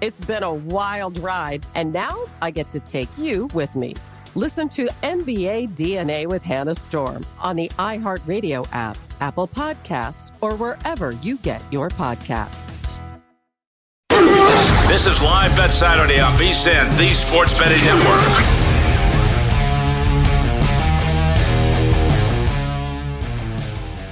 It's been a wild ride, and now I get to take you with me. Listen to NBA DNA with Hannah Storm on the iHeartRadio app, Apple Podcasts, or wherever you get your podcasts. This is Live Bet Saturday on VSIN, the Sports Betting Network.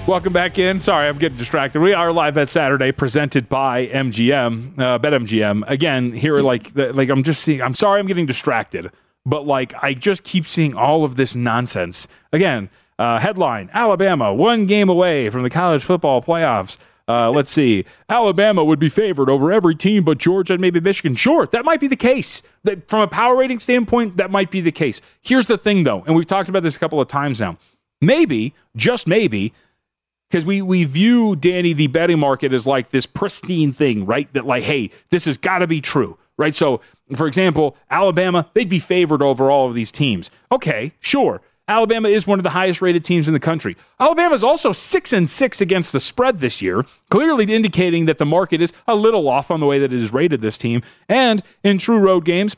Welcome back in. Sorry, I'm getting distracted. We are live at Saturday, presented by MGM, uh, BetMGM. Again, here, like, like I'm just seeing. I'm sorry, I'm getting distracted, but like, I just keep seeing all of this nonsense. Again, uh, headline: Alabama one game away from the college football playoffs. Uh, let's see. Alabama would be favored over every team but Georgia and maybe Michigan. Sure, that might be the case. That from a power rating standpoint, that might be the case. Here's the thing, though, and we've talked about this a couple of times now. Maybe, just maybe, because we we view Danny the betting market as like this pristine thing, right? That like, hey, this has got to be true, right? So, for example, Alabama, they'd be favored over all of these teams. Okay, sure. Alabama is one of the highest rated teams in the country. Alabama is also 6 and 6 against the spread this year, clearly indicating that the market is a little off on the way that it has rated this team. And in true road games,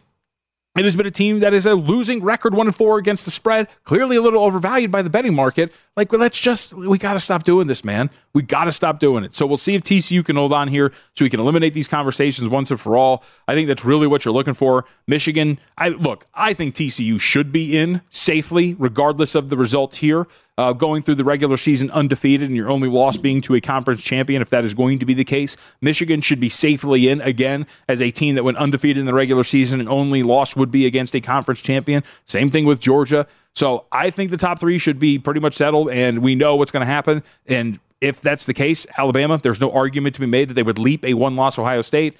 it has been a team that is a losing record, one and four against the spread. Clearly, a little overvalued by the betting market. Like, well, let's just we got to stop doing this, man. We got to stop doing it. So we'll see if TCU can hold on here, so we can eliminate these conversations once and for all. I think that's really what you're looking for. Michigan, I look. I think TCU should be in safely, regardless of the results here uh, going through the regular season undefeated and your only loss being to a conference champion, if that is going to be the case. Michigan should be safely in again as a team that went undefeated in the regular season and only loss would be against a conference champion. Same thing with Georgia. So I think the top three should be pretty much settled, and we know what's going to happen. And if that's the case, Alabama, there's no argument to be made that they would leap a one loss Ohio State.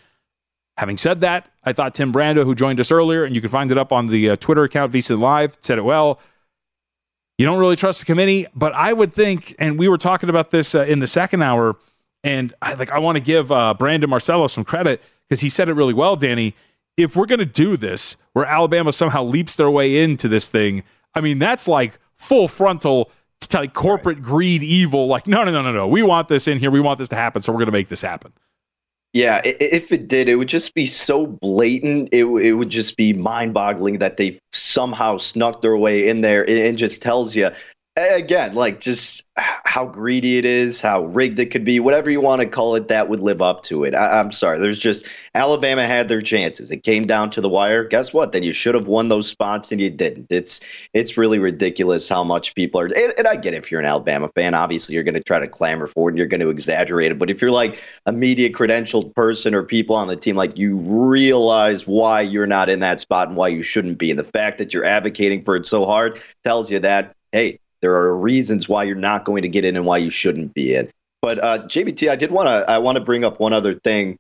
Having said that, I thought Tim Brando, who joined us earlier, and you can find it up on the uh, Twitter account, VSIN Live, said it well. You don't really trust the committee, but I would think, and we were talking about this uh, in the second hour, and I like I want to give uh, Brandon Marcello some credit because he said it really well, Danny. If we're going to do this, where Alabama somehow leaps their way into this thing, I mean that's like full frontal like corporate greed, evil. Like no, no, no, no, no. We want this in here. We want this to happen, so we're going to make this happen. Yeah, if it did, it would just be so blatant. It, it would just be mind boggling that they somehow snuck their way in there. It, just tells you again, like just how greedy it is, how rigged it could be, whatever you want to call it, that would live up to it. I, am sorry. There's just Alabama had their chances. It came down to the wire. Guess what? Then you should have won those spots and you didn't. It's it's really ridiculous how much people are. And, and I get it if you're an Alabama fan. Obviously, you're going to try to clamor for it and you're going to exaggerate it. But if you're like a media credentialed person or people on the team, like you realize why you're not in that spot and why you shouldn't be. And the fact that you're advocating for it so hard tells you that hey, there are reasons why you're not going to get in and why you shouldn't be in. But uh, JVT, I did want to I want to bring up one other thing.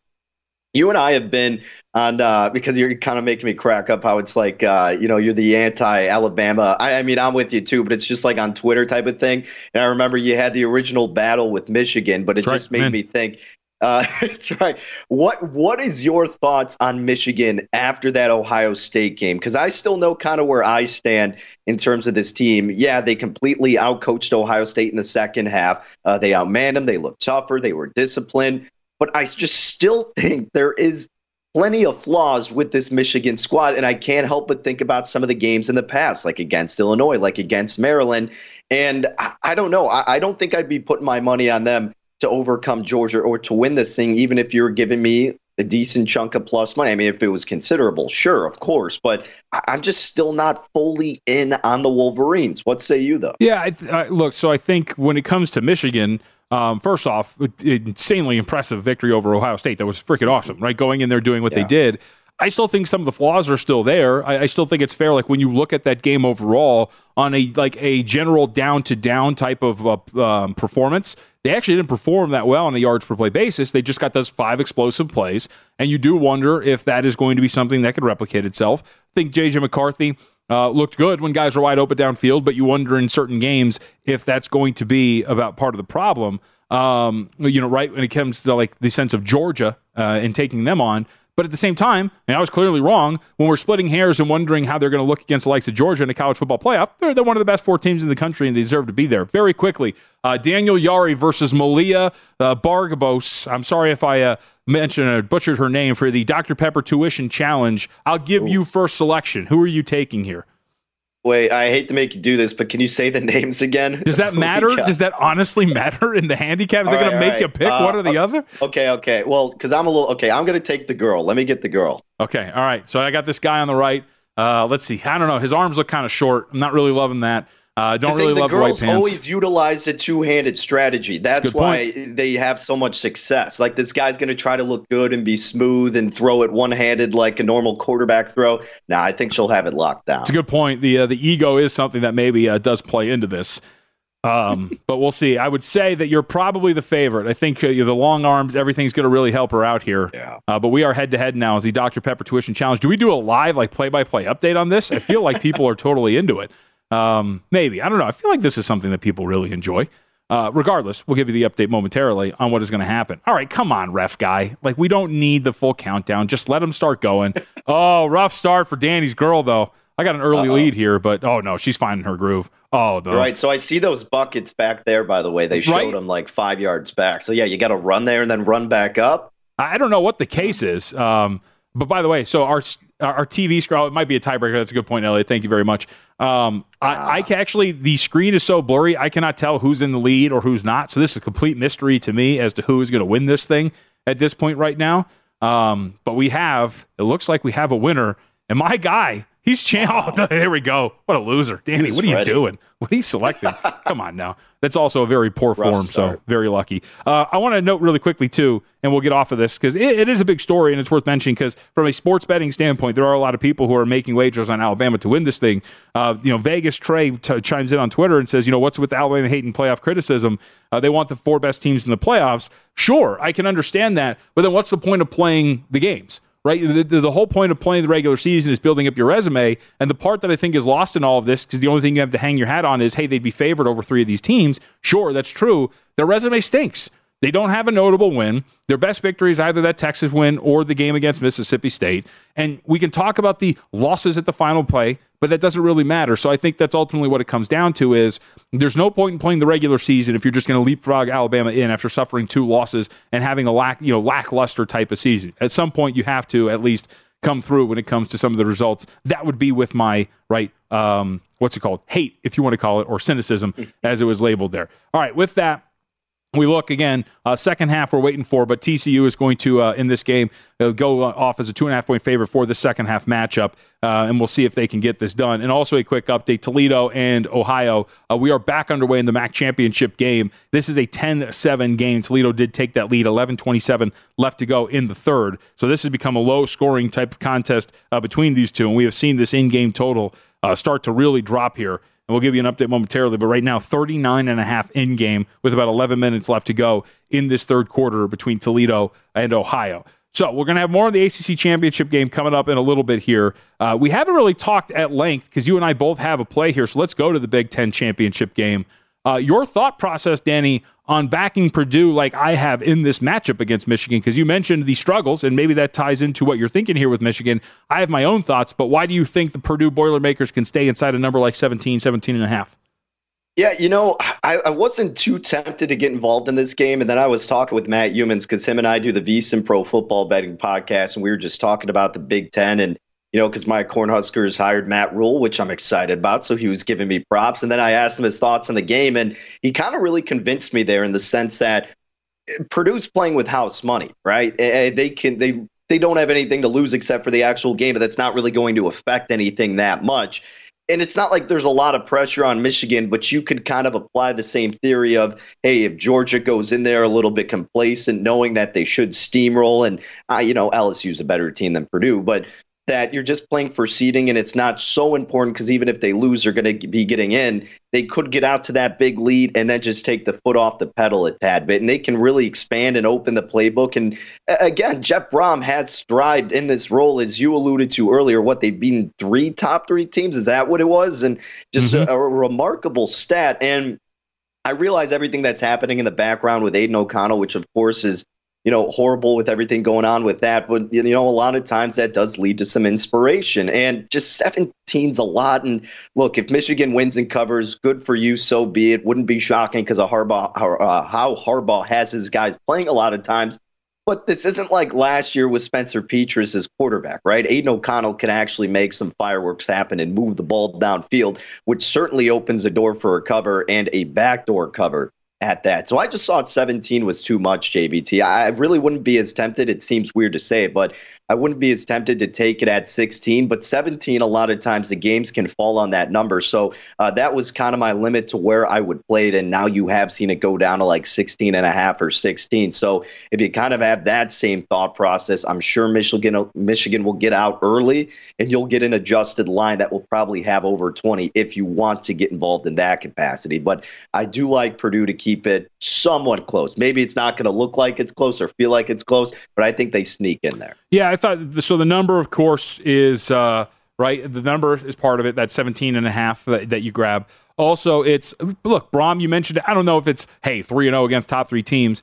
You and I have been on uh, because you're kind of making me crack up. How it's like uh, you know you're the anti-Alabama. I, I, mean I'm with you too, but it's just like on Twitter type of thing. And I remember you had the original battle with Michigan, but it That's just right, made man. me think uh, that's right. What What is your thoughts on Michigan after that Ohio State game? Because I still know kind of where I stand in terms of this team. Yeah, they completely outcoached Ohio State in the second half. Uh, they outmanned them. They looked tougher. They were disciplined. But I just still think there is plenty of flaws with this Michigan squad, and I can't help but think about some of the games in the past, like against Illinois, like against Maryland. And I, I don't know. I, I don't think I'd be putting my money on them to overcome Georgia or to win this thing, even if you're giving me a decent chunk of plus money. I mean, if it was considerable, sure, of course, but I'm just still not fully in on the Wolverines. What say you, though? Yeah, I th- I, look, so I think when it comes to Michigan, um, first off, insanely impressive victory over Ohio State. That was freaking awesome, right? Going in there doing what yeah. they did. I still think some of the flaws are still there. I, I, still think it's fair. Like when you look at that game overall on a like a general down to down type of uh, um, performance, they actually didn't perform that well on a yards per play basis. They just got those five explosive plays, and you do wonder if that is going to be something that could replicate itself. I think JJ McCarthy. Uh, looked good when guys were wide open downfield, but you wonder in certain games if that's going to be about part of the problem. Um, you know, right when it comes to like the sense of Georgia uh, and taking them on, but at the same time, and I was clearly wrong when we're splitting hairs and wondering how they're going to look against the likes of Georgia in a college football playoff. They're, they're one of the best four teams in the country and they deserve to be there. Very quickly, uh, Daniel Yari versus Malia uh, Bargabos. I'm sorry if I uh, mentioned or butchered her name for the Dr. Pepper Tuition Challenge. I'll give Ooh. you first selection. Who are you taking here? Wait, I hate to make you do this, but can you say the names again? Does that matter? Does that honestly matter in the handicap? Is it going to make right. you pick uh, one or the other? Okay, okay. Well, because I'm a little okay. I'm going to take the girl. Let me get the girl. Okay, all right. So I got this guy on the right. Uh, let's see. I don't know. His arms look kind of short. I'm not really loving that. I uh, don't really love the white pants. always utilize a two-handed strategy. That's, That's why point. they have so much success. Like this guy's going to try to look good and be smooth and throw it one-handed like a normal quarterback throw. Now, I think she'll have it locked down. It's a good point. The uh, the ego is something that maybe uh, does play into this. Um, but we'll see. I would say that you're probably the favorite. I think uh, the long arms, everything's going to really help her out here. Yeah. Uh, but we are head to head now as the Dr. Pepper Tuition Challenge. Do we do a live, like play by play update on this? I feel like people are totally into it. Um, maybe. I don't know. I feel like this is something that people really enjoy. Uh, regardless, we'll give you the update momentarily on what is going to happen. All right, come on, ref guy. Like, we don't need the full countdown. Just let him start going. oh, rough start for Danny's girl, though. I got an early Uh-oh. lead here, but oh no, she's finding her groove. Oh, the, right. So I see those buckets back there. By the way, they showed right? them like five yards back. So yeah, you got to run there and then run back up. I don't know what the case is. Um, but by the way, so our our TV scroll it might be a tiebreaker. That's a good point, Elliot. Thank you very much. Um, I, I can actually the screen is so blurry, I cannot tell who's in the lead or who's not. So this is a complete mystery to me as to who is going to win this thing at this point right now. Um, but we have it looks like we have a winner, and my guy He's champ. Oh, there we go. What a loser, Danny. He's what are ready. you doing? What are you selecting? Come on now. That's also a very poor Rough form. Start. So very lucky. Uh, I want to note really quickly too, and we'll get off of this because it, it is a big story and it's worth mentioning. Because from a sports betting standpoint, there are a lot of people who are making wagers on Alabama to win this thing. Uh, you know, Vegas Trey t- chimes in on Twitter and says, you know, what's with Alabama hating playoff criticism? Uh, they want the four best teams in the playoffs. Sure, I can understand that, but then what's the point of playing the games? Right? The, the, whole point of playing the regular season is building up your resume. And the part that I think is lost in all of this, because the only thing you have to hang your hat on is, hey, they'd be favored over three of these teams. Sure, that's true. Their resume stinks. They don't have a notable win. Their best victory is either that Texas win or the game against Mississippi State. And we can talk about the losses at the final play, but that doesn't really matter. So I think that's ultimately what it comes down to is there's no point in playing the regular season if you're just going to leapfrog Alabama in after suffering two losses and having a lack, you know, lackluster type of season. At some point you have to at least come through when it comes to some of the results. That would be with my right um, what's it called? Hate, if you want to call it, or cynicism, as it was labeled there. All right, with that, we look again, uh, second half we're waiting for, but TCU is going to, uh, in this game, uh, go off as a two and a half point favorite for the second half matchup, uh, and we'll see if they can get this done. And also a quick update Toledo and Ohio. Uh, we are back underway in the MAC championship game. This is a 10 7 game. Toledo did take that lead, 11 27 left to go in the third. So this has become a low scoring type of contest uh, between these two, and we have seen this in game total start to really drop here and we'll give you an update momentarily. But right now, 39 and a half in game with about 11 minutes left to go in this third quarter between Toledo and Ohio. So we're going to have more of the ACC championship game coming up in a little bit here. Uh, we haven't really talked at length because you and I both have a play here. So let's go to the Big Ten championship game. Uh, your thought process, Danny, on backing Purdue like I have in this matchup against Michigan, because you mentioned the struggles, and maybe that ties into what you're thinking here with Michigan. I have my own thoughts, but why do you think the Purdue Boilermakers can stay inside a number like 17, 17 and a half? Yeah, you know, I, I, wasn't too tempted to get involved in this game. And then I was talking with Matt Youmans because him and I do the VSiN Pro Football Betting podcast, and we were just talking about the Big Ten. And you know, because my Cornhuskers hired Matt Rhule, which I'm excited about. So he was giving me props. And then I asked him his thoughts on the game, and he kind of really convinced me there in the sense that Purdue's playing with house money, right? They can they they don't have anything to lose except for the actual game, but that's not really going to affect anything that much. And it's not like there's a lot of pressure on Michigan, but you could kind of apply the same theory of, hey, if Georgia goes in there a little bit complacent, knowing that they should steamroll, and uh, you know LSU's a better team than Purdue, but that you're just playing for seeding and it's not so important because even if they lose, they're going to be getting in. They could get out to that big lead and then just take the foot off the pedal a tad bit. And they can really expand and open the playbook. And again, Jeff Brohm has thrived in this role, as you alluded to earlier. What they've been three top three teams. Is that what it was? And just mm-hmm. a, a remarkable stat. And I realize everything that's happening in the background with Aidan O'Connell, which of course is you know, horrible with everything going on with that. But, you know, a lot of times that does lead to some inspiration. And just 17's a lot. And look, if Michigan wins and covers, good for you, so be it. Wouldn't be shocking because of Harbaugh, uh, how Harbaugh has his guys playing a lot of times. But this isn't like last year with Spencer Petras as quarterback, right? Aidan O'Connell can actually make some fireworks happen and move the ball downfield, which certainly opens the door for a cover and a backdoor cover at that. So I just thought 17 was too much, JVT. I really wouldn't be as tempted. It seems weird to say, but I wouldn't be as tempted to take it at 16. But 17, a lot of times the games can fall on that number. So uh, that was kind of my limit to where I would play it. And now you have seen it go down to like 16 and a half or 16. So if you kind of have that same thought process, I'm sure Michigan, Michigan will get out early and you'll get an adjusted line that will probably have over 20 if you want to get involved in that capacity. But I do like Purdue to keep keep it somewhat close. Maybe it's not going to look like it's close or feel like it's close, but I think they sneak in there. Yeah, I thought so. The number, of course, is uh, right. The number is part of it. That 17 and a half that, that you grab. Also, it's look, Brohm, You mentioned. I don't know if it's hey three and zero oh against top three teams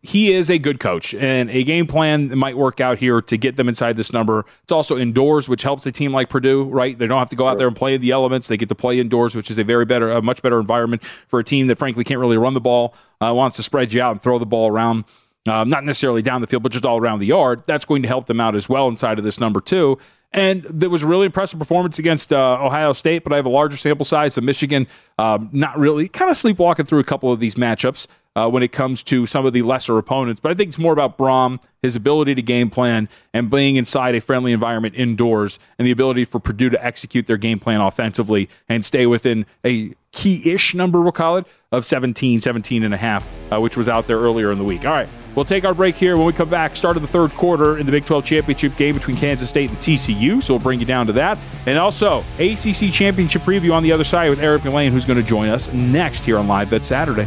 he is a good coach, and a game plan might work out here to get them inside this number. It's also indoors, which helps a team like Purdue, right? They don't have to go out there and play in the elements. They get to play indoors, which is a very better, a much better environment for a team that frankly can't really run the ball, uh, wants to spread you out and throw the ball around. Um, not necessarily down the field, but just all around the yard. That's going to help them out as well inside of this number two. And there was a really impressive performance against uh, Ohio State, but I have a larger sample size of Michigan. Um, not really, kind of sleepwalking through a couple of these matchups uh, when it comes to some of the lesser opponents. But I think it's more about Brohm, his ability to game plan, and being inside a friendly environment indoors, and the ability for Purdue to execute their game plan offensively and stay within a key-ish number, we'll call it, of 17, 17 and a half, uh, which was out there earlier in the week. All right, we'll take our break here. When we come back, start of the third quarter in the Big 12 championship game between Kansas State and TCU. So we'll bring you down to that. And also, ACC championship preview on the other side with Eric Mac Lain, who's going to join us next here on Live Bet Saturday.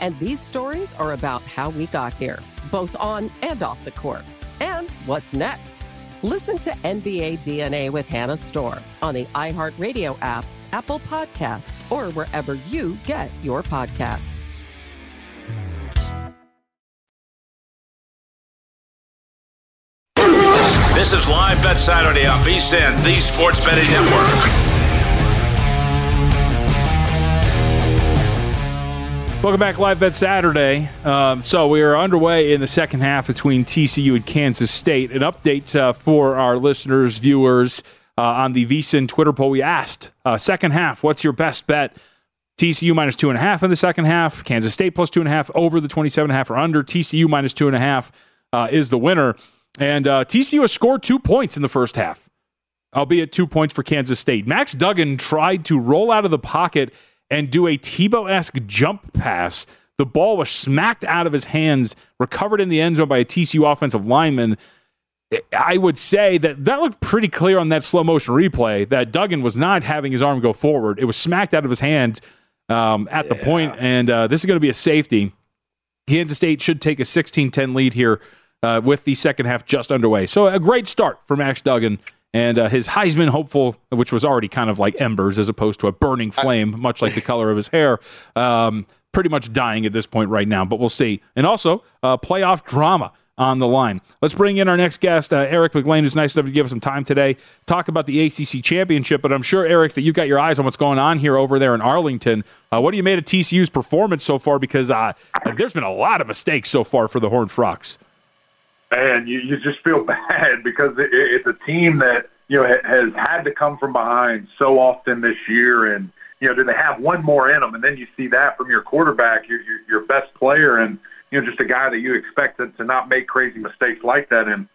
And these stories are about how we got here, both on and off the court. And what's next? Listen to NBA DNA with Hannah Storm on the iHeartRadio app, Apple Podcasts, or wherever you get your podcasts. This is Live Bet Saturday on VSIN, the Sports Betting Network. Welcome back, Live Bet Saturday. Um, so we are underway in the second half between TCU and Kansas State. An update uh, for our listeners, viewers uh, on the VSIN Twitter poll. We asked, uh, second half, what's your best bet? TCU minus two and a half in the second half. Kansas State plus two and a half over the 27 and a half or under. TCU minus two and a half uh, is the winner. And uh, TCU has scored two points in the first half, albeit two points for Kansas State. Max Duggan tried to roll out of the pocket and do a Tebow esque jump pass. The ball was smacked out of his hands, recovered in the end zone by a TCU offensive lineman. I would say that that looked pretty clear on that slow motion replay that Duggan was not having his arm go forward. It was smacked out of his hand um, at yeah. the point, and uh, this is going to be a safety. Kansas State should take a 16 10 lead here uh, with the second half just underway. So a great start for Max Duggan and uh, his Heisman hopeful, which was already kind of like embers as opposed to a burning flame, much like the color of his hair, um, pretty much dying at this point right now. But we'll see. And also, uh, playoff drama on the line. Let's bring in our next guest, uh, Eric Mac Lain, who's nice enough to give us some time today, talk about the ACC championship. But I'm sure, Eric, that you've got your eyes on what's going on here over there in Arlington. Uh, what do you made of TCU's performance so far? Because uh, there's been a lot of mistakes so far for the Horned Frogs man, you, you just feel bad because it, it's a team that you know has had to come from behind so often this year, and you know, do they have one more in them? And then you see that from your quarterback, your your, your best player, and you know, just a guy that you expect to, to not make crazy mistakes like that, and.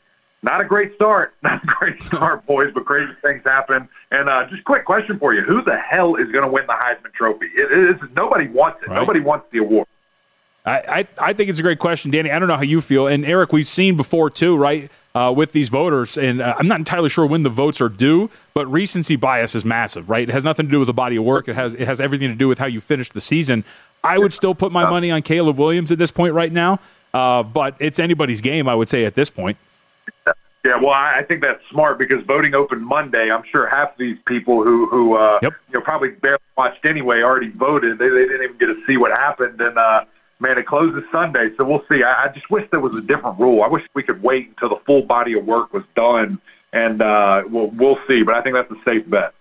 Not a great start. Not a great start, boys, but crazy things happen. And uh, just quick question for you: Who the hell is going to win the Heisman Trophy? It, it, it's, nobody wants it. Right. Nobody wants the award. I, I, I think it's a great question, Danny. I don't know how you feel. And Eric, we've seen before too, right? Uh, with these voters, and uh, I'm not entirely sure when the votes are due, but recency bias is massive, right? It has nothing to do with the body of work. It has it has everything to do with how you finish the season. I would still put my money on Caleb Williams at this point right now, uh, but it's anybody's game, I would say, at this point. Yeah, well, I think that's smart because voting opened Monday. I'm sure half of these people who who uh, yep. you know probably barely watched anyway already voted. They, they didn't even get to see what happened, and uh, man, it closes Sunday, so we'll see. I, I just wish there was a different rule. I wish we could wait until the full body of work was done, and uh, we'll we'll see. But I think that's a safe bet.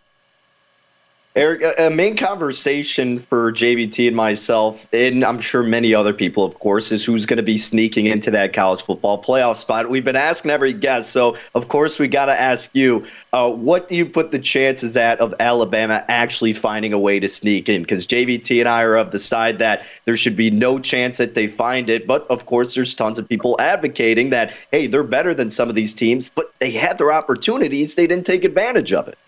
Eric, a main conversation for JVT and myself, and I'm sure many other people, of course, is who's going to be sneaking into that college football playoff spot. We've been asking every guest, so of course we got to ask you, uh, what do you put the chances at of Alabama actually finding a way to sneak in? Because JVT and I are of the side that there should be no chance that they find it, but of course there's tons of people advocating that hey, they're better than some of these teams, but they had their opportunities, they didn't take advantage of it.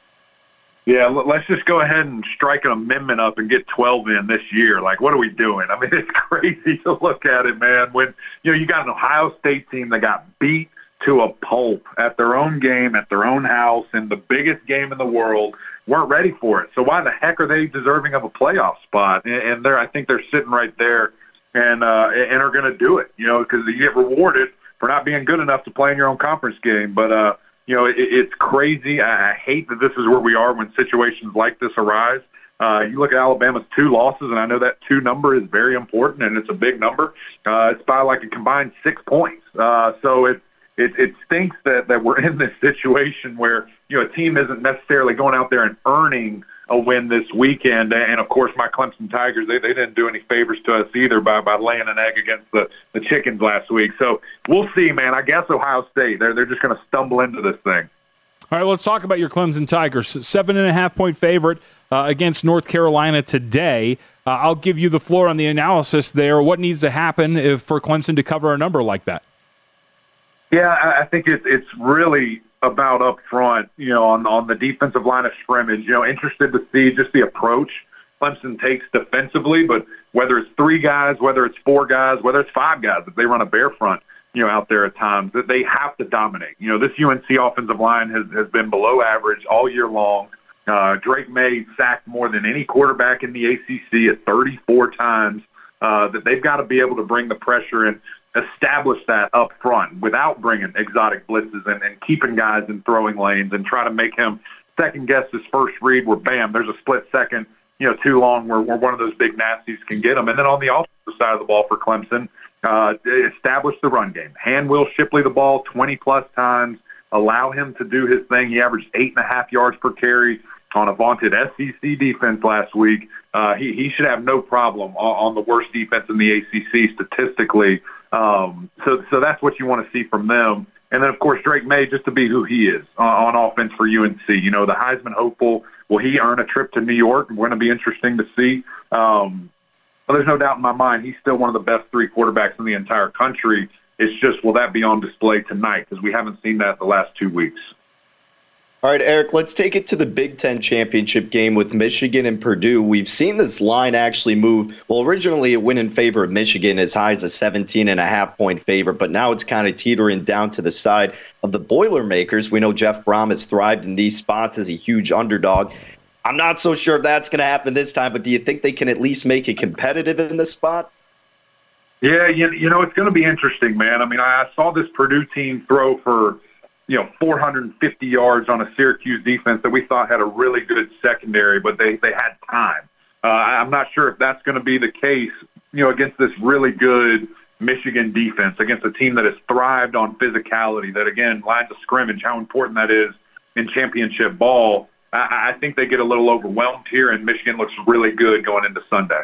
Yeah, let's just go ahead and strike an amendment up and get 12 in this year. Like, what are we doing? I mean, it's crazy to look at it, man. When you know you got an Ohio State team that got beat to a pulp at their own game, at their own house, in the biggest game in the world, weren't ready for it. So why the heck are they deserving of a playoff spot? And they're, I think they're sitting right there, and uh, and are going to do it. You know, because you get rewarded for not being good enough to play in your own conference game, but. uh you know, it, it's crazy. I, I hate that this is where we are when situations like this arise. Uh, you look at Alabama's two losses, and I know that two number is very important, and it's a big number. Uh, it's by like a combined six points. Uh, so it, it it stinks that that we're in this situation where you know a team isn't necessarily going out there and earning a win this weekend. And of course, my Clemson Tigers, they, they didn't do any favors to us either by, by laying an egg against the, the Chickens last week. So we'll see, man. I guess Ohio State, they're, they're just going to stumble into this thing. All right, let's talk about your Clemson Tigers. Seven and a half point favorite uh, against North Carolina today. Uh, I'll give you the floor on the analysis there. What needs to happen if, for Clemson to cover a number like that? Yeah, I think it's it's really about up front, you know, on on the defensive line of scrimmage. You know, interested to see just the approach Clemson takes defensively, but whether it's three guys, whether it's four guys, whether it's five guys, if they run a bear front, you know, out there at times, that they have to dominate. You know, this UNC offensive line has has been below average all year long. Uh, Drake Maye sacked more than any quarterback in the ACC at 34 times. Uh, that they've got to be able to bring the pressure and establish that up front without bringing exotic blitzes and, and keeping guys in throwing lanes and try to make him second guess his first read where bam, there's a split second, you know, too long where, where one of those big nasties can get him. And then on the offensive side of the ball for Clemson, uh, establish the run game. Hand Will Shipley the ball 20 plus times, allow him to do his thing. He averaged eight and a half yards per carry on a vaunted SEC defense last week. Uh, he, he should have no problem on, on the worst defense in the ACC statistically. Um, so, so that's what you want to see from them. And then, of course, Drake Maye just to be who he is on, on offense for UNC. You know, the Heisman hopeful. Will he earn a trip to New York? Going to be interesting to see. Um, but there's no doubt in my mind he's still one of the best three quarterbacks in the entire country. It's just will that be on display tonight because we haven't seen that the last two weeks. All right, Eric, let's take it to the Big Ten championship game with Michigan and Purdue. We've seen this line actually move. Well, originally it went in favor of Michigan as high as a 17 and a half point favorite, but now it's kind of teetering down to the side of the Boilermakers. We know Jeff Brohm has thrived in these spots as a huge underdog. I'm not so sure if that's going to happen this time, but do you think they can at least make it competitive in this spot? Yeah, you, you know, it's going to be interesting, man. I mean, I saw this Purdue team throw for you know 450 yards on a Syracuse defense that we thought had a really good secondary, but they they had time. Uh, I'm not sure if that's going to be the case, you know, against this really good Michigan defense, against a team that has thrived on physicality. That again, lines of scrimmage, how important that is in championship ball. I, I think they get a little overwhelmed here, and Michigan looks really good going into Sunday.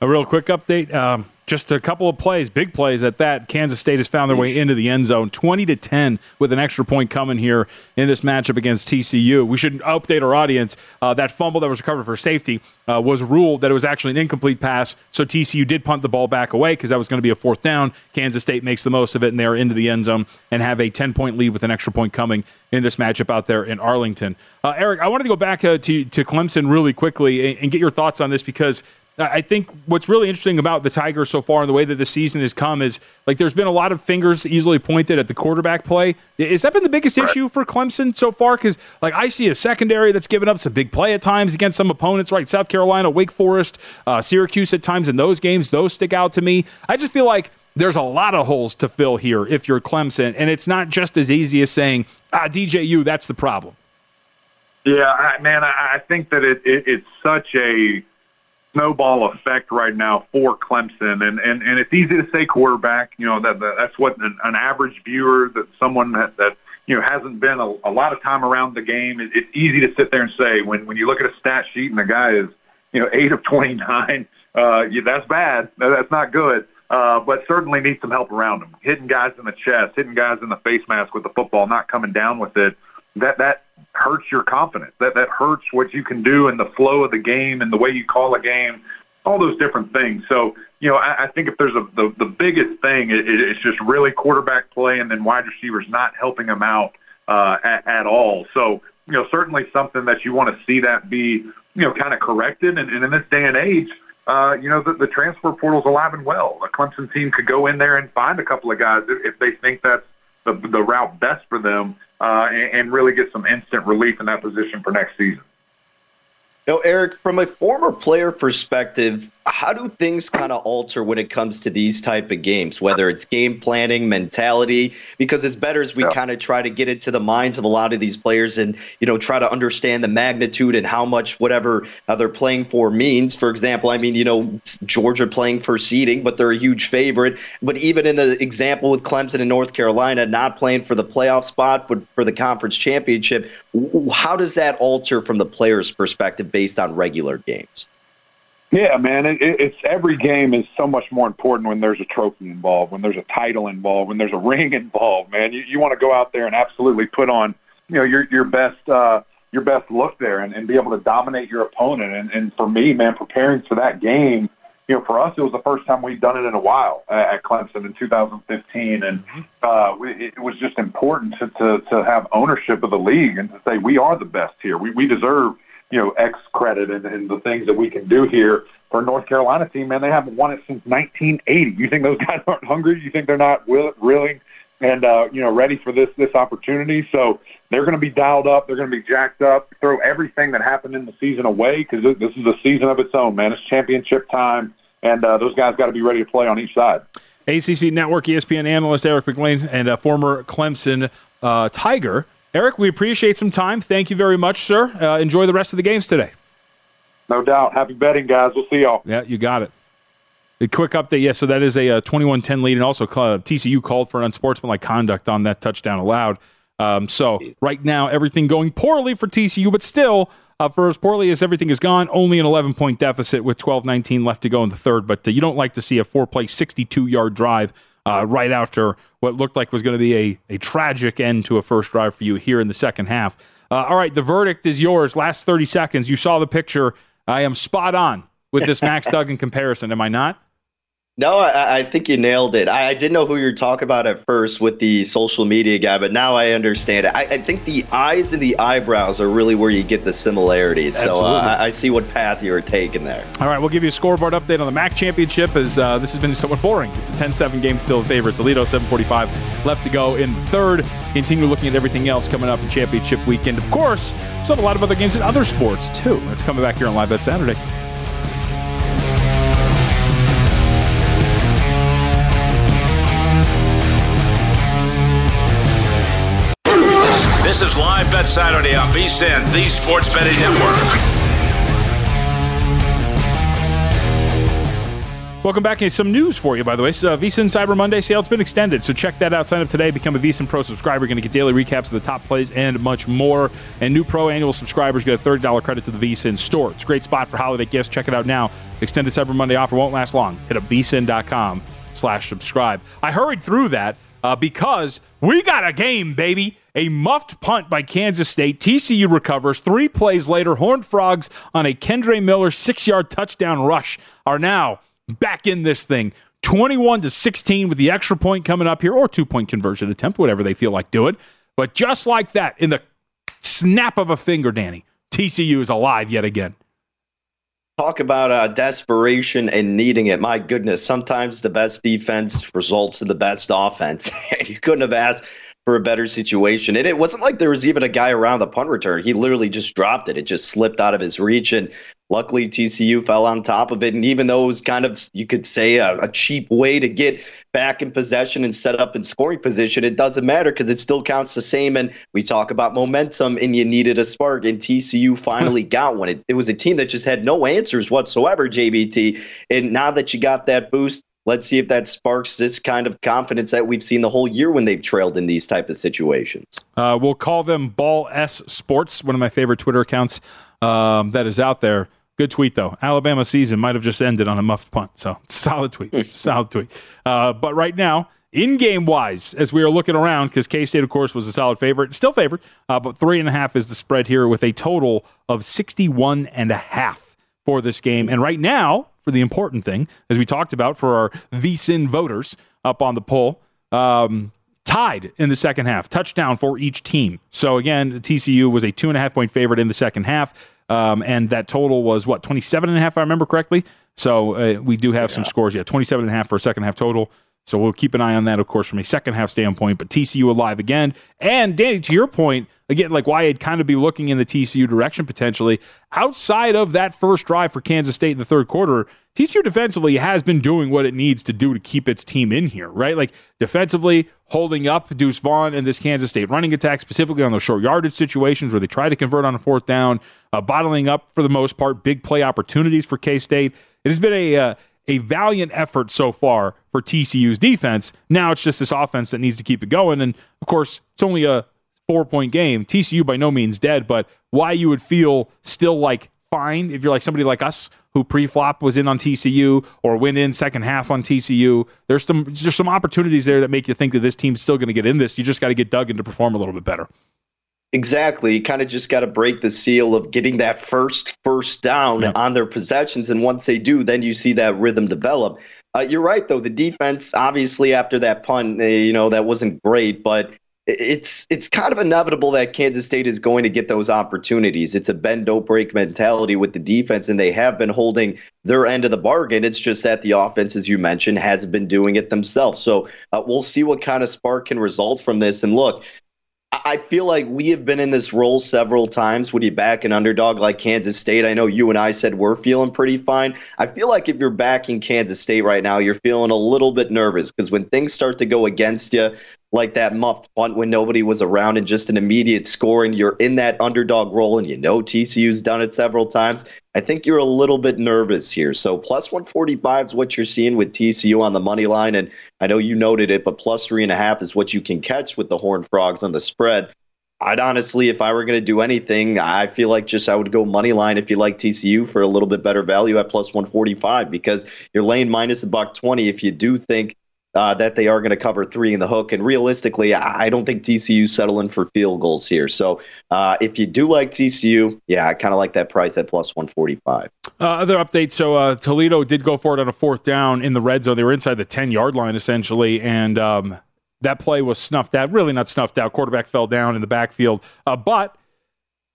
A real quick update. Um, just a couple of plays, big plays at that. Kansas State has found their way into the end zone, twenty to ten, with an extra point coming here in this matchup against TCU. We should update our audience. Uh, that fumble that was recovered for safety uh, was ruled that it was actually an incomplete pass, so TCU did punt the ball back away because that was going to be a fourth down. Kansas State makes the most of it, and they're into the end zone and have a ten point lead with an extra point coming in this matchup out there in Arlington. Uh, Eric, I wanted to go back uh, to to Clemson really quickly and, and get your thoughts on this because I think what's really interesting about the Tigers so far and the way that the season has come is like there's been a lot of fingers easily pointed at the quarterback play. Has that been the biggest issue for Clemson so far? Because like I see a secondary that's given up some big play at times against some opponents, right? South Carolina, Wake Forest, uh, Syracuse at times in those games. Those stick out to me. I just feel like there's a lot of holes to fill here if you're Clemson, and it's not just as easy as saying, ah, DJU, that's the problem. Yeah, I, man, I, I think that it, it, it's such a snowball effect right now for Clemson, and and and it's easy to say quarterback. You know that, that that's what an, an average viewer, that someone that that you know hasn't been a, a lot of time around the game. It, it's easy to sit there and say when when you look at a stat sheet and the guy is you know eight of twenty nine, uh, yeah, that's bad. That's not good. Uh, but certainly needs some help around him, hitting guys in the chest, hitting guys in the face mask with the football, not coming down with it. That that hurts your confidence. That that hurts what you can do in the flow of the game and the way you call a game, all those different things. So you know, I, I think if there's a the, the biggest thing, it, it's just really quarterback play and then wide receivers not helping them out uh, at, at all. So you know, certainly something that you want to see that be you know kind of corrected. And, and in this day and age. Uh, you know, the, the transfer portal's alive and well. A Clemson team could go in there and find a couple of guys if, if they think that's the, the route best for them uh, and, and really get some instant relief in that position for next season. You know, Eric, from a former player perspective, how do things kind of alter when it comes to these type of games? Whether it's game planning mentality because it's better as we yeah. kind of try to get into the minds of a lot of these players and you know try to understand the magnitude and how much whatever uh, they're playing for means. For example i mean you know georgia playing for seeding but they're a huge favorite. But even in the example with clemson and north carolina not playing for the playoff spot but for the conference championship how does that alter from the player's perspective based on regular games yeah, man, it, it's every game is so much more important when there's a trophy involved, when there's a title involved, when there's a ring involved. Man, you, you want to go out there and absolutely put on, you know, your your best uh, your best look there and, and be able to dominate your opponent. And, and for me, man, preparing for that game, you know, for us, it was the first time we'd done it in a while at Clemson in 2015, and mm-hmm. uh, it was just important to, to to have ownership of the league and to say we are the best here. We we deserve you know, X credit and, and the things that we can do here for North Carolina team, man, they haven't won it since 1980. You think those guys aren't hungry? You think they're not will, willing and uh, you know ready for this this opportunity? So they're going to be dialed up. They're going to be jacked up. Throw everything that happened in the season away because this is a season of its own, man. It's championship time, and uh, those guys got to be ready to play on each side. ACC Network ESPN analyst Eric Mac Lain and a former Clemson uh, Tiger Eric, we appreciate some time. Thank you very much, sir. Uh, enjoy the rest of the games today. No doubt. Happy betting, guys. We'll see y'all. Yeah, you got it. A quick update. Yeah, so that is a, uh, 21 10 lead, and also uh, TCU called for an unsportsmanlike conduct on that touchdown allowed. Um, so right now, everything going poorly for TCU, but still, uh, for as poorly as everything has gone, only an 11 point deficit with 12 19 left to go in the third. But uh, you don't like to see a four play, 62 yard drive uh, right after what looked like was going to be a, a tragic end to a first drive for you here in the second half. Uh, all right, the verdict is yours. Last 30 seconds. You saw the picture. I am spot on with this Max Duggan comparison, am I not? No, I, I, think you nailed it. I, I, didn't know who you were talking about at first with the social media guy, but now I understand it. I, I think the eyes and the eyebrows are really where you get the similarities. So uh, I, see what path you were taking there. All right, we'll give you a scoreboard update on the MAC championship as uh, this has been somewhat boring. It's a 10-7 game still in favor. Toledo 7:45 left to go in third. Continue looking at everything else coming up in championship weekend. Of course, still have a lot of other games in other sports too. That's coming back here on Live Bet Saturday. Bet Saturday on VSIN, the Sports Betting Network. Welcome back. And some news for you, by the way. So, VSIN Cyber Monday sale, it's been extended. So check that out. Sign up today. Become a VSIN Pro subscriber. You're going to get daily recaps of the top plays and much more. And new Pro annual subscribers get a $30 credit to the VSIN store. It's a great spot for holiday gifts. Check it out now. Extended Cyber Monday offer won't last long. Hit up vsin.com slash subscribe. I hurried through that uh, because we got a game, baby. A muffed punt by Kansas State. TCU recovers. Three plays later, Horned Frogs on a Kendre Miller six yard touchdown rush are now back in this thing. 21 to 16 with the extra point coming up here, or two point conversion attempt, whatever they feel like doing. But just like that, in the snap of a finger, Danny, TCU is alive yet again. talk about uh, desperation and needing it. My goodness, sometimes the best defense results in the best offense. you couldn't have asked for a better situation. And it wasn't like there was even a guy around the punt return. He literally just dropped it. It just slipped out of his reach. And luckily, TCU fell on top of it. And even though it was kind of, you could say, a, a cheap way to get back in possession and set up in scoring position, it doesn't matter because it still counts the same. And we talk about momentum, and you needed a spark. And TCU finally got one. It, it was a team that just had no answers whatsoever, JVT. And now that you got that boost, let's see if that sparks this kind of confidence that we've seen the whole year when they've trailed in these type of situations. Uh, we'll call them Ball S Sports, one of my favorite Twitter accounts um, that is out there. Good tweet though. Alabama season might have just ended on a muffed punt, so solid tweet, solid tweet. Uh, but right now, in game wise, as we are looking around, because K State, of course, was a solid favorite, still favored, uh, but three and a half is the spread here with a total of 61 and a half for this game. And right now, for the important thing, as we talked about for our VSIN voters up on the poll. Um, tied in the second half, touchdown for each team. So again, TCU was a two and a half point favorite in the second half, um, and that total was what 27 and a half, if I remember correctly. So uh, we do have yeah. some scores. Yeah, 27 and a half for a second half total. So we'll keep an eye on that, of course, from a second half standpoint. But TCU alive again. And Danny, to your point, again, like why I'd kind of be looking in the TCU direction potentially. Outside of that first drive for Kansas State in the third quarter, TCU defensively has been doing what it needs to do to keep its team in here, right? Like defensively, holding up Deuce Vaughn and this Kansas State running attack, specifically on those short yardage situations where they try to convert on a fourth down, uh, bottling up for the most part big play opportunities for K State. It has been a uh, a valiant effort so far for TCU's defense. Now it's just this offense that needs to keep it going. And of course, it's only a four point game. TCU by no means dead, but why you would feel still like fine if you're like somebody like us who pre-flop was in on TCU or went in second half on TCU. There's some there's some opportunities there that make you think that this team's still going to get in this. You just got to get dug in to perform a little bit better. Exactly. You kind of just got to break the seal of getting that first first down yep. on their possessions. And once they do, then you see that rhythm develop. Uh, you're right, though. The defense, obviously, after that punt, eh, you know, that wasn't great, but it's it's kind of inevitable that Kansas State is going to get those opportunities. It's a bend don't break mentality with the defense, and they have been holding their end of the bargain. It's just that the offense, as you mentioned, hasn't been doing it themselves. So uh, we'll see what kind of spark can result from this. And look, I feel like we have been in this role several times when you back an underdog like Kansas State. I know you and I said we're feeling pretty fine. I feel like if you're backing Kansas State right now, you're feeling a little bit nervous because when things start to go against you, like that muffed punt when nobody was around and just an immediate score and you're in that underdog role and you know TCU's done it several times. I think you're a little bit nervous here. So plus 145 is what you're seeing with TCU on the money line. And I know you noted it, but plus three and a half is what you can catch with the Horned Frogs on the spread. I'd honestly, if I were going to do anything, I feel like just I would go money line if you like TCU for a little bit better value at plus 145 because you're laying minus a buck 20 if you do think uh, that they are going to cover three in the hook. And realistically, I don't think TCU's settling for field goals here. So uh, if you do like TCU, yeah, I kind of like that price at plus 145. Uh, other updates. So uh, Toledo did go for it on a fourth down in the red zone. They were inside the 10 yard line essentially. And um, that play was snuffed out. Really not snuffed out. Quarterback fell down in the backfield. Uh, but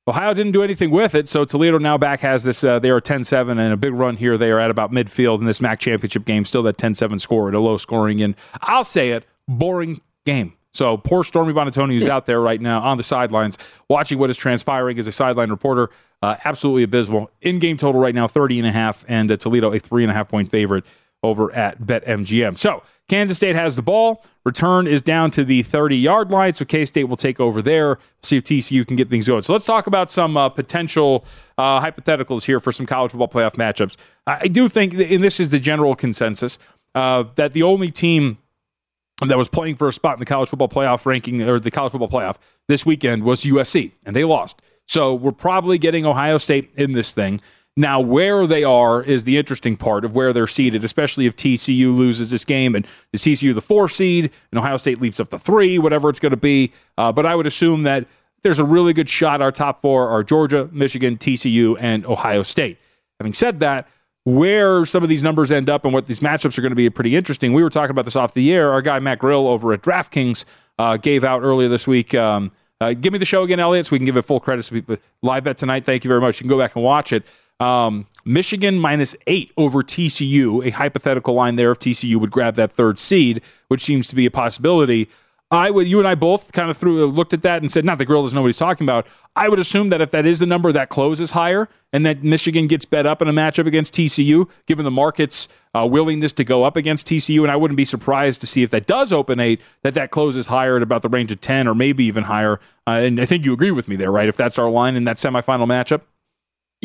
Ohio didn't do anything with it, so Toledo now back has this. Uh, they are 10 7 and a big run here. They are at about midfield in this MAC championship game, still that 10 7 score at a low scoring and I'll say it, boring game. So poor Stormy Buonantony, who's out there right now on the sidelines, watching what is transpiring as a sideline reporter, uh, absolutely abysmal. In game total right now, 30 and a half, and uh, Toledo a three and a half point favorite over at BetMGM. So Kansas State has the ball. Return is down to the 30 yard line, so K State will take over there. See if TCU can get things going. So let's talk about some uh, potential uh, hypotheticals here for some college football playoff matchups. I do think, and this is the general consensus, uh, that the only team that was playing for a spot in the college football playoff ranking or the college football playoff this weekend was USC, and they lost. So we're probably getting Ohio State in this thing. Now, where they are is the interesting part of where they're seated, especially if TCU loses this game and is TCU the four seed and Ohio State leaps up to three, whatever it's going to be. Uh, but I would assume that there's a really good shot. Our top four are Georgia, Michigan, TCU, and Ohio State. Having said that, where some of these numbers end up and what these matchups are going to be pretty interesting. We were talking about this off the air. Our guy Matt Grill over at DraftKings uh, gave out earlier this week. Um, uh, give me the show again, Elliot, so we can give it full credit to people. Live bet tonight. Thank you very much. You can go back and watch it. Um, Michigan minus eight over TCU, a hypothetical line there if TCU would grab that third seed, which seems to be a possibility. I would, you and I both kind of threw looked at that and said, not the grill what he's talking about. I would assume that if that is the number, that closes higher, and that Michigan gets bet up in a matchup against TCU, given the market's uh, willingness to go up against TCU. And I wouldn't be surprised to see if that does open eight, that that closes higher at about the range of ten or maybe even higher. Uh, and I think you agree with me there, right? If that's our line in that semifinal matchup.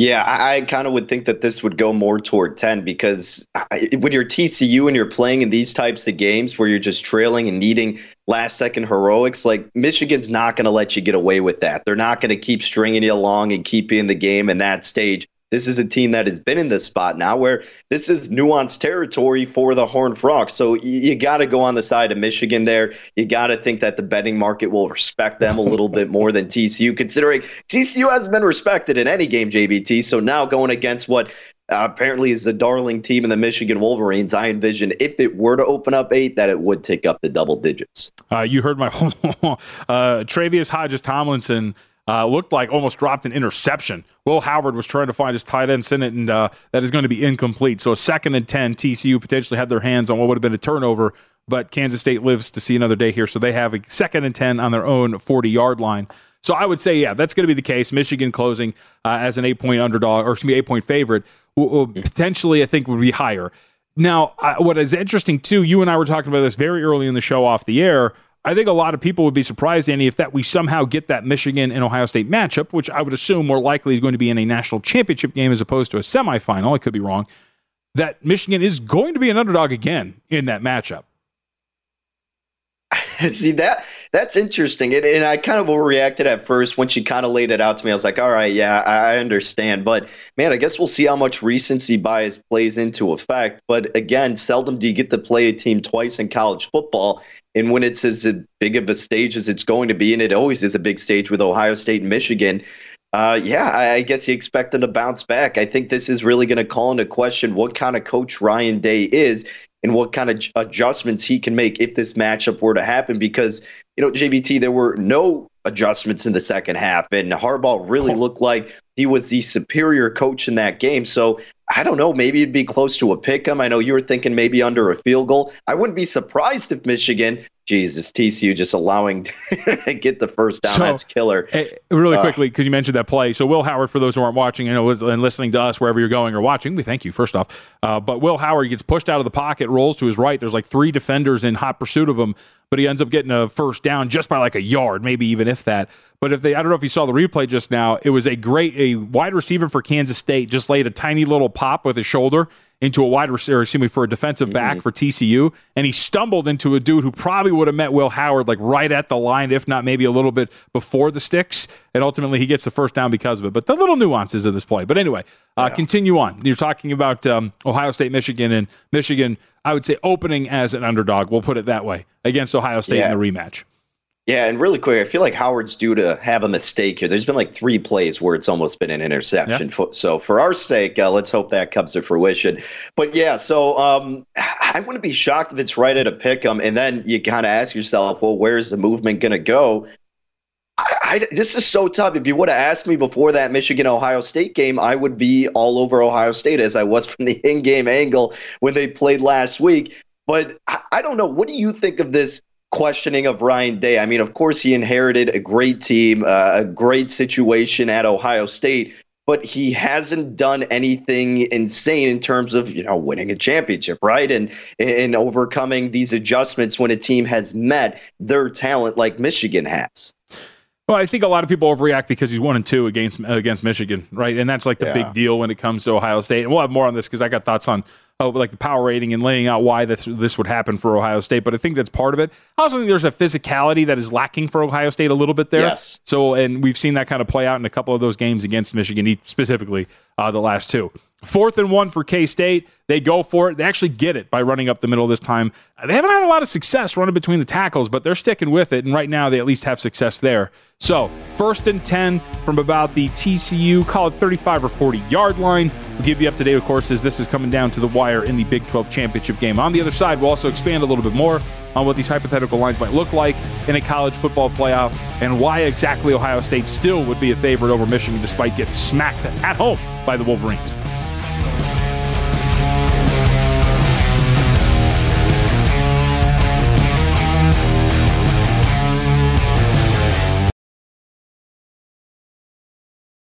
Yeah, I, I kind of would think that this would go more toward 10 because I, when you're TCU and you're playing in these types of games where you're just trailing and needing last second heroics, like Michigan's not going to let you get away with that. They're not going to keep stringing you along and keep you in the game in that stage. This is a team that has been in this spot now where this is nuanced territory for the Horned Frogs. So you, you got to go on the side of Michigan there. You got to think that the betting market will respect them a little bit more than TCU, considering TCU hasn't been respected in any game, JVT. So now going against what uh, apparently is the darling team in the Michigan Wolverines. I envision if it were to open up eight, that it would take up the double digits. Uh, you heard my uh, Tre'Vius Hodges Tomlinson uh, looked like almost dropped an interception. Will Howard was trying to find his tight end, send it, and uh, that is going to be incomplete. So a second and 10, TCU potentially had their hands on what would have been a turnover, but Kansas State lives to see another day here. So they have a second and 10 on their own 40 yard line. So I would say, yeah, that's going to be the case. Michigan closing uh, as an eight point underdog, or excuse me, eight point favorite, potentially I think would be higher. Now, what is interesting too, you and I were talking about this very early in the show off the air I think a lot of people would be surprised, Andy, if that we somehow get that Michigan and Ohio State matchup, which I would assume more likely is going to be in a national championship game as opposed to a semifinal. I could be wrong. That Michigan is going to be an underdog again in that matchup. See that that's interesting, and, I kind of overreacted at first when she kind of laid it out to me. I was like, "All right, yeah, I understand," but man, I guess we'll see how much recency bias plays into effect. But again, seldom do you get to play a team twice in college football, and when it's as big of a stage as it's going to be, and it always is a big stage with Ohio State and Michigan. Uh, yeah, I guess you expect them to bounce back. I think this is really going to call into question what kind of coach Ryan Day is and what kind of adjustments he can make if this matchup were to happen. Because, you know, JVT, there were no adjustments in the second half, and Harbaugh really looked like he was the superior coach in that game. So I don't know. Maybe it'd be close to a pick 'em. I know you were thinking maybe under a field goal. I wouldn't be surprised if Michigan, Jesus, TCU just allowing to get the first down. So, That's killer. Hey, really uh, quickly, because you mentioned that play. So Will Howard, for those who aren't watching you know, and listening to us wherever you're going or watching, we thank you first off. Uh, but Will Howard gets pushed out of the pocket, rolls to his right. There's like three defenders in hot pursuit of him, but he ends up getting a first down just by like a yard, maybe even if that. But if they, I don't know if you saw the replay just now, it was a great, a wide receiver for Kansas State just laid a tiny little pop with his shoulder into a wide receiver, excuse me, for a defensive back mm-hmm. for TCU, and he stumbled into a dude who probably would have met Will Howard like right at the line, if not maybe a little bit before the sticks, and ultimately he gets the first down because of it. But the little nuances of this play. But anyway, uh, yeah. continue on. You're talking about um, Ohio State, Michigan, and Michigan. I would say opening as an underdog. We'll put it that way against Ohio State yeah. in the rematch. Yeah, and really quick, I feel like Howard's due to have a mistake here. There's been like three plays where it's almost been an interception. Yep. So for our sake, uh, let's hope that comes to fruition. But yeah, so um, I wouldn't be shocked if it's right at a pick 'em, and then you kind of ask yourself, well, where's the movement going to go? I, I, this is so tough. If you would have asked me before that Michigan Ohio State game, I would be all over Ohio State as I was from the in game angle when they played last week. But I, I don't know. What do you think of this questioning of Ryan Day. I mean, of course, he inherited a great team, uh, a great situation at Ohio State, but he hasn't done anything insane in terms of you know winning a championship, right? And and overcoming these adjustments when a team has met their talent like Michigan has. Well, I think a lot of people overreact because he's one and two against against Michigan, right? And that's like the yeah. big deal when it comes to Ohio State. And we'll have more on this because I got thoughts on oh, like the power rating and laying out why this this would happen for Ohio State. But I think that's part of it. I also think there's a physicality that is lacking for Ohio State a little bit there. Yes. So, and we've seen that kind of play out in a couple of those games against Michigan, specifically uh, the last two. Fourth and one for K State. They go for it. They actually get it by running up the middle this time. Uh, they haven't had a lot of success running between the tackles, but they're sticking with it. And right now, they at least have success there. So, first and 10 from about the TCU, call it 35 or 40 yard line. We'll give you up to date, of course, as this is coming down to the wire in the Big 12 championship game. On the other side, we'll also expand a little bit more on what these hypothetical lines might look like in a college football playoff and why exactly Ohio State still would be a favorite over Michigan despite getting smacked at home by the Wolverines.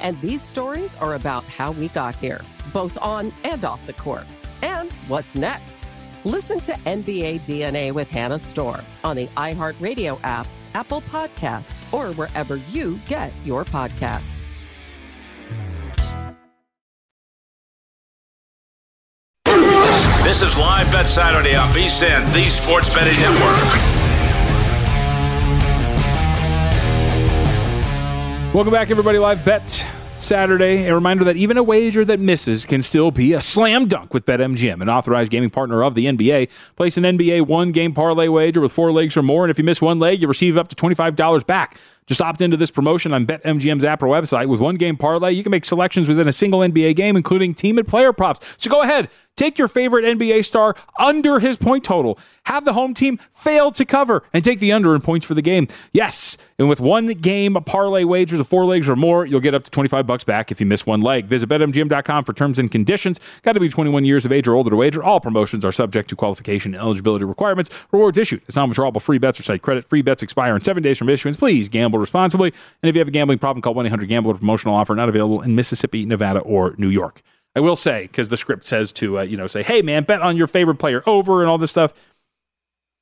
And these stories are about how we got here, both on and off the court. And what's next? Listen to NBA DNA with Hannah Storm on the iHeartRadio app, Apple Podcasts, or wherever you get your podcasts. This is Live Bet Saturday on VSIN, the Sports Betting Network. Welcome back, everybody. Live Bet Saturday. A reminder that even a wager that misses can still be a slam dunk with BetMGM, an authorized gaming partner of the NBA. Place an NBA one game parlay wager with four legs or more, and if you miss one leg, you receive up to $25 back. Just opt into this promotion on BetMGM's app or website. With one game parlay, you can make selections within a single NBA game, including team and player props. So go ahead, take your favorite NBA star under his point total. Have the home team fail to cover and take the under in points for the game. Yes, and with one game parlay wagers of four legs or more, you'll get up to 25 bucks back if you miss one leg. Visit betmgm.com for terms and conditions. Got to be 21 years of age or older to wager. All promotions are subject to qualification and eligibility requirements. Rewards issued. It's non-withdrawable free bets or site credit. Free bets expire in 7 days from issuance. Please gamble responsibly. And if you have a gambling problem, call 1-800-GAMBLER. Promotional offer not available in Mississippi, Nevada, or New York. I will say, because the script says to, uh, you know, say, hey, man, bet on your favorite player over and all this stuff.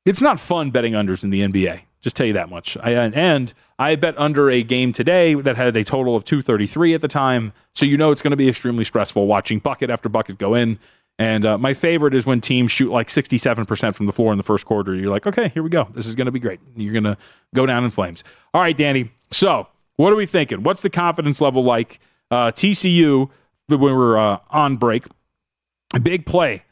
it's not fun betting unders in the NBA. Just tell you that much. I, and I bet under a game today that had a total of 233 at the time. So you know it's going to be extremely stressful watching bucket after bucket go in. And uh, my favorite is when teams shoot like 67% from the floor in the first quarter. You're like, okay, here we go. This is going to be great. You're going to go down in flames. All right, Danny. So what are we thinking? What's the confidence level like? Uh, TCU, when we were uh, on break, a big play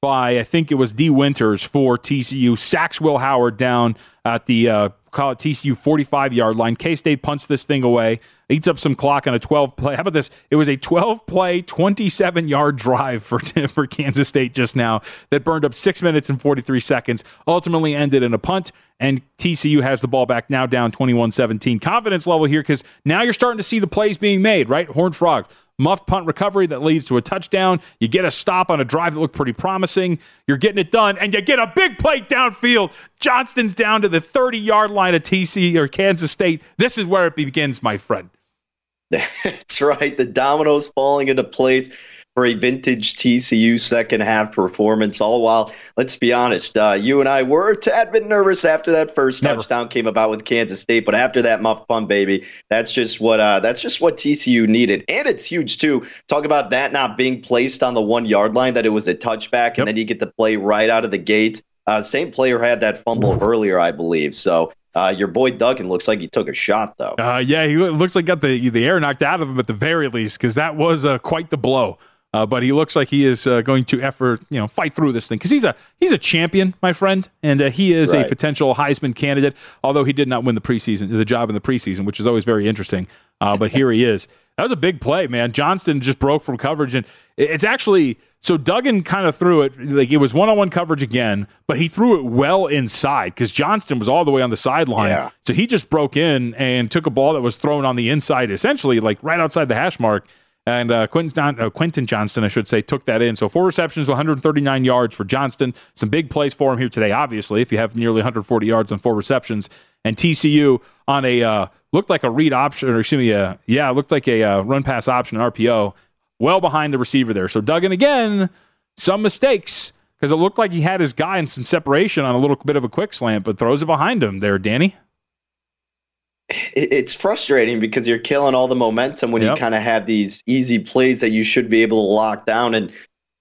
by, I think it was Dee Winters for TCU, sacks Will Howard down at the uh, call it TCU 45 yard line. K State punts this thing away, eats up some clock on a 12 play. How about this? It was a 12 play, 27 yard drive for, for Kansas State just now that burned up six minutes and 43 seconds, ultimately ended in a punt. And TCU has the ball back now down 21 17. Confidence level here because now you're starting to see the plays being made, right? Horned Frog muffed punt recovery that leads to a touchdown. You get a stop on a drive that looked pretty promising. You're getting it done, and you get a big play downfield. Johnston's down to the 30 yard line of TC or Kansas State. This is where it begins, my friend. That's right. The dominoes falling into place for a vintage TCU second half performance. All while, let's be honest, uh, you and I were a tad bit nervous after that first Never. touchdown came about with Kansas State, but after that muff punt, baby, that's just what uh, that's just what TCU needed, and it's huge too. Talk about that not being placed on the one yard line, that it was a touchback, yep. and then you get the play right out of the gate. Uh, same player had that fumble earlier, I believe. So uh, your boy Duggan looks like he took a shot, though. Uh, yeah, he looks like got the the air knocked out of him at the very least, because that was uh, quite the blow. Uh, but he looks like he is uh, going to effort, you know, fight through this thing because he's a he's a champion, my friend, and uh, he is right. a potential Heisman candidate. Although he did not win the preseason, the job in the preseason, which is always very interesting. Uh, but here he is. That was a big play, man. Johnston just broke from coverage, and it's actually so Duggan kind of threw it like it was one on one coverage again, but he threw it well inside because Johnston was all the way on the sideline. Yeah. So he just broke in and took a ball that was thrown on the inside, essentially like right outside the hash mark and uh, Quentin, uh, Quentin Johnston, I should say, took that in. So four receptions, 139 yards for Johnston. Some big plays for him here today, obviously, if you have nearly 140 yards on four receptions. And TCU on a, uh, looked like a read option, or excuse me, uh, yeah, looked like a uh, run pass option, RPO, well behind the receiver there. So Duggan, again, some mistakes because it looked like he had his guy in some separation on a little bit of a quick slant, but throws it behind him there, Danny it's frustrating because you're killing all the momentum when yep. you kind of have these easy plays that you should be able to lock down and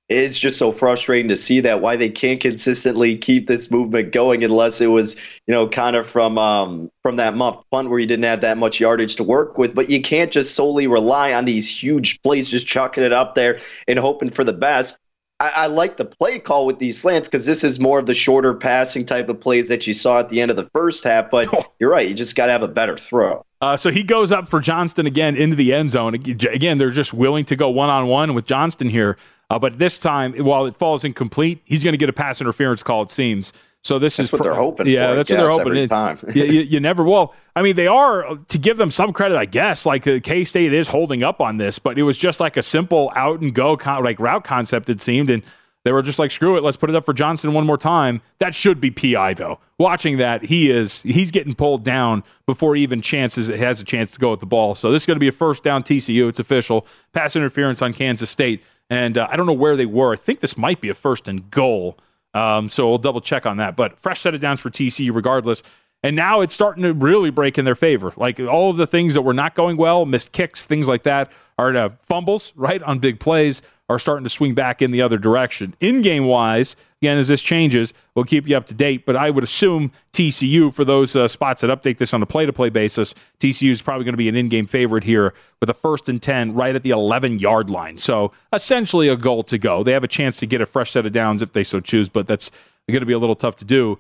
it's just so frustrating to see that why they can't consistently keep this movement going unless it was you know kind of from um, from that muff punt where you didn't have that much yardage to work with but you can't just solely rely on these huge plays just chucking it up there and hoping for the best I, I like the play call with these slants because this is more of the shorter passing type of plays that you saw at the end of the first half. But oh. you're right, you just got to have a better throw. Uh, so he goes up for Johnston again into the end zone. Again, they're just willing to go one on one with Johnston here. Uh, but this time, while it falls incomplete, he's going to get a pass interference call, it seems. So this that's is what they're hoping. Yeah, for, that's what they're hoping. Every time. you, you, you, never. Well, I mean, they are to give them some credit, I guess. Like K State is holding up on this, but it was just like a simple out and go con- like route concept. It seemed, and they were just like, screw it, let's put it up for Johnston one more time. That should be PI though. Watching that, he is he's getting pulled down before he even chances it has a chance to go with the ball. So this is going to be a first down TCU. It's official. Pass interference on Kansas State, and uh, I don't know where they were. I think this might be a first and goal. Um, so we'll double check on that. But fresh set of downs for TCU regardless. And now it's starting to really break in their favor. Like all of the things that were not going well, missed kicks, things like that, are fumbles, right, on big plays are starting to swing back in the other direction. In game wise, again, as this changes, we'll keep you up to date. But I would assume TCU, for those uh, spots that update this on a play to play basis, TCU is probably going to be an in game favorite here with a first and 10 right at the 11 yard line. So essentially a goal to go. They have a chance to get a fresh set of downs if they so choose, but that's going to be a little tough to do.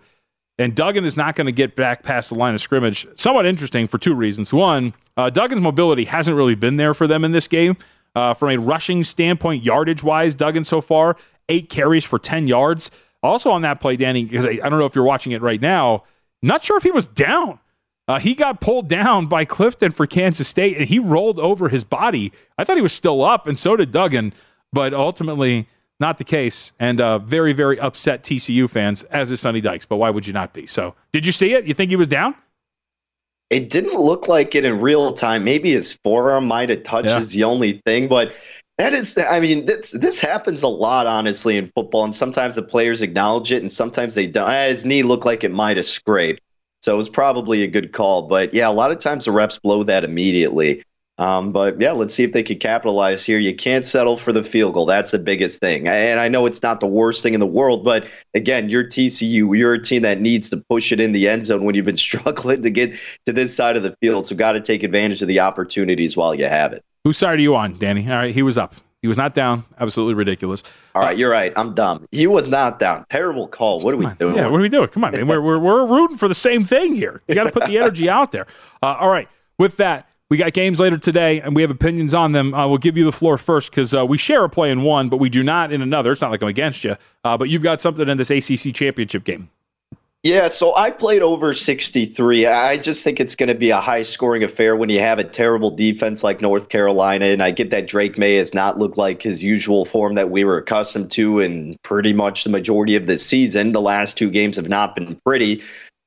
And Duggan is not going to get back past the line of scrimmage. Somewhat interesting for two reasons. One, uh, Duggan's mobility hasn't really been there for them in this game. Uh, from a rushing standpoint, yardage wise, Duggan so far, eight carries for 10 yards. Also on that play, Danny, because I, I, don't know if you're watching it right now, not sure if he was down. Uh, he got pulled down by Clifton for Kansas State and he rolled over his body. I thought he was still up, and so did Duggan, but ultimately not the case. And uh, very, very upset TCU fans, as is Sonny Dykes. But why would you not be? So, did you see it? You think he was down? It didn't look like it in real time. Maybe his forearm might have touched yeah. is the only thing, but That is, I mean, this, this happens a lot, honestly, in football. And sometimes the players acknowledge it, and sometimes they don't. His knee looked like it might have scraped. So it was probably a good call. But yeah, a lot of times the refs blow that immediately. Um, but yeah, let's see if they could capitalize here. You can't settle for the field goal. That's the biggest thing. And I know it's not the worst thing in the world, but again, you're TCU. You're a team that needs to push it in the end zone when you've been struggling to get to this side of the field. So got to take advantage of the opportunities while you have it. Whose side are you on, Danny? All right, he was up. He was not down. Absolutely ridiculous. All right, you're right. I'm dumb. He was not down. Terrible call. What are we doing? Yeah, what are we doing? Come on, man. We're, we're, we're rooting for the same thing here. You got to put the energy out there. Uh, all right, with that, we got games later today, and we have opinions on them. Uh, we'll give you the floor first because uh, we share a play in one, but we do not in another. It's not like I'm against you, uh, but you've got something in this ACC championship game. Yeah, so I played over 63. I just think it's going to be a high scoring affair when you have a terrible defense like North Carolina. And I get that Drake Maye has not looked like his usual form that we were accustomed to in pretty much the majority of the season. The last two games have not been pretty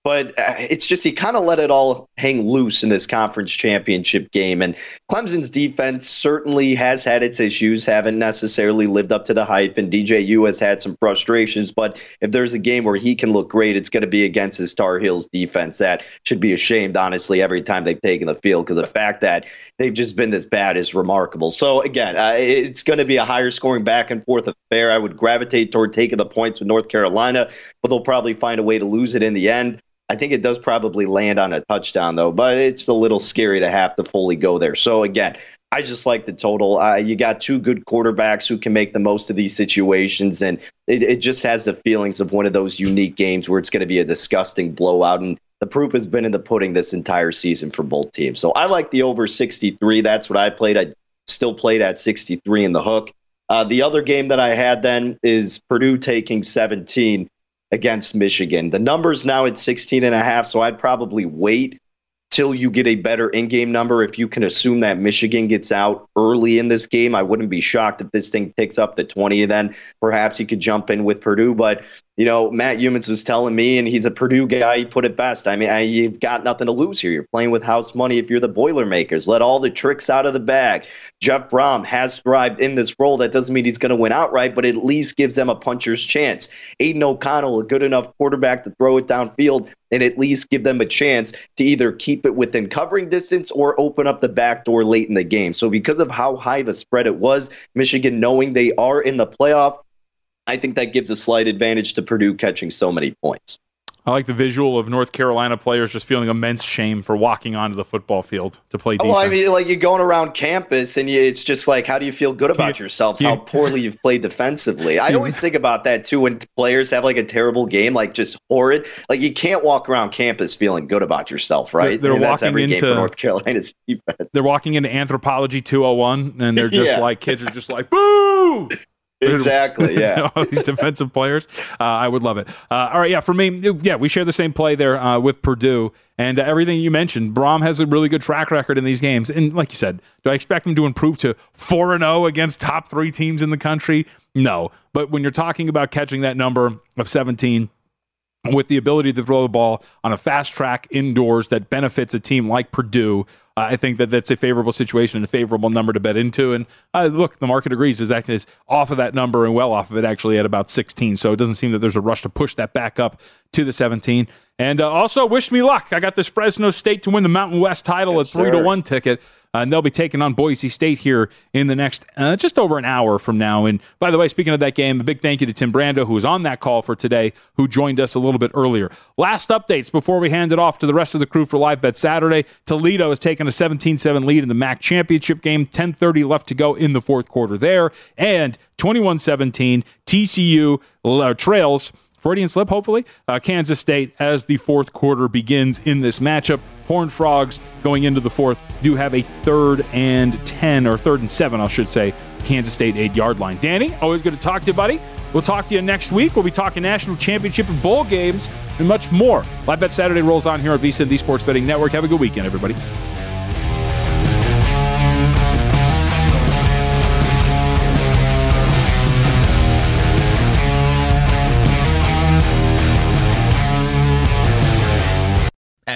but uh, it's just he kind of let it all hang loose in this conference championship game. And Clemson's defense certainly has had its issues, haven't necessarily lived up to the hype, and DJU has had some frustrations. But if there's a game where he can look great, it's going to be against his Tar Heels defense. That should be ashamed, honestly, every time they've taken the field because of the fact that they've just been this bad is remarkable. So again, uh, it's going to be a higher scoring back and forth affair. I would gravitate toward taking the points with North Carolina, but they'll probably find a way to lose it in the end. I think it does probably land on a touchdown, though, but it's a little scary to have to fully go there. So, again, I just like the total. Uh, you got two good quarterbacks who can make the most of these situations, and it, it just has the feelings of one of those unique games where it's going to be a disgusting blowout. And the proof has been in the pudding this entire season for both teams. So I like the over 63. That's what I played. I still played at 63 in the hook. Uh, the other game that I had then is Purdue taking 17 against Michigan. The number's now at 16 and a half, so I'd probably wait till you get a better in-game number. If you can assume that Michigan gets out early in this game, I wouldn't be shocked if this thing ticks up to 20 and then perhaps you could jump in with Purdue. But you know, Matt Youmans was telling me, and he's a Purdue guy. He put it best. I mean, I, you've got nothing to lose here. You're playing with house money if you're the Boilermakers. Let all the tricks out of the bag. Jeff Brohm has thrived in this role. That doesn't mean he's going to win outright, but at least gives them a puncher's chance. Aidan O'Connell, a good enough quarterback to throw it downfield and at least give them a chance to either keep it within covering distance or open up the back door late in the game. So, because of how high of a spread it was, Michigan knowing they are in the playoff, I think that gives a slight advantage to Purdue catching so many points. I like the visual of North Carolina players just feeling immense shame for walking onto the football field to play defense. Well, I mean, like you're going around campus and you, it's just like, how do you feel good about yourselves? How poorly you've played defensively. I always think about that too when players have like a terrible game, like just horrid. Like you can't walk around campus feeling good about yourself, right? They're, they're that's walking every into game for North Carolina's defense. They're walking into Anthropology 201, and they're just Yeah. like kids are just like boo. Exactly, yeah. all these defensive players. Uh, I would love it. Uh, all right, yeah. For me, yeah, we share the same play there uh, with Purdue, and uh, everything you mentioned. Brohm has a really good track record in these games, and like you said, do I expect him to improve to four and zero against top three teams in the country? No, but when you're talking about catching that number of 17 with the ability to throw the ball on a fast track indoors that benefits a team like Purdue, I think that that's a favorable situation and a favorable number to bet into. And uh, look, the market agrees is that is off of that number and well off of it actually at about 16. So it doesn't seem that there's a rush to push that back up to the 17. And uh, also, wish me luck. I got this Fresno State to win the Mountain West title Yes, at three to one ticket. Uh, and they'll be taking on Boise State here in the next uh, just over an hour from now. And by the way, speaking of that game, a big thank you to Tim Brando, who was on that call for today, who joined us a little bit earlier. Last updates before we hand it off to the rest of the crew for Live Bet Saturday. Toledo has taken a 17-7 lead in the MAC championship game. 10:30 left to go in the fourth quarter there, and 21-17 TCU uh, trails. Freudian slip, hopefully. Uh, Kansas State as the fourth quarter begins in this matchup. Horned Frogs going into the fourth do have a third and 10, or third and seven, I should say, Kansas State eight yard line. Danny, always good to talk to you, buddy. We'll talk to you next week. We'll be talking national championship and bowl games and much more. Live Bet Saturday rolls on here at VSiN, the Sports Betting Network. Have a good weekend, everybody.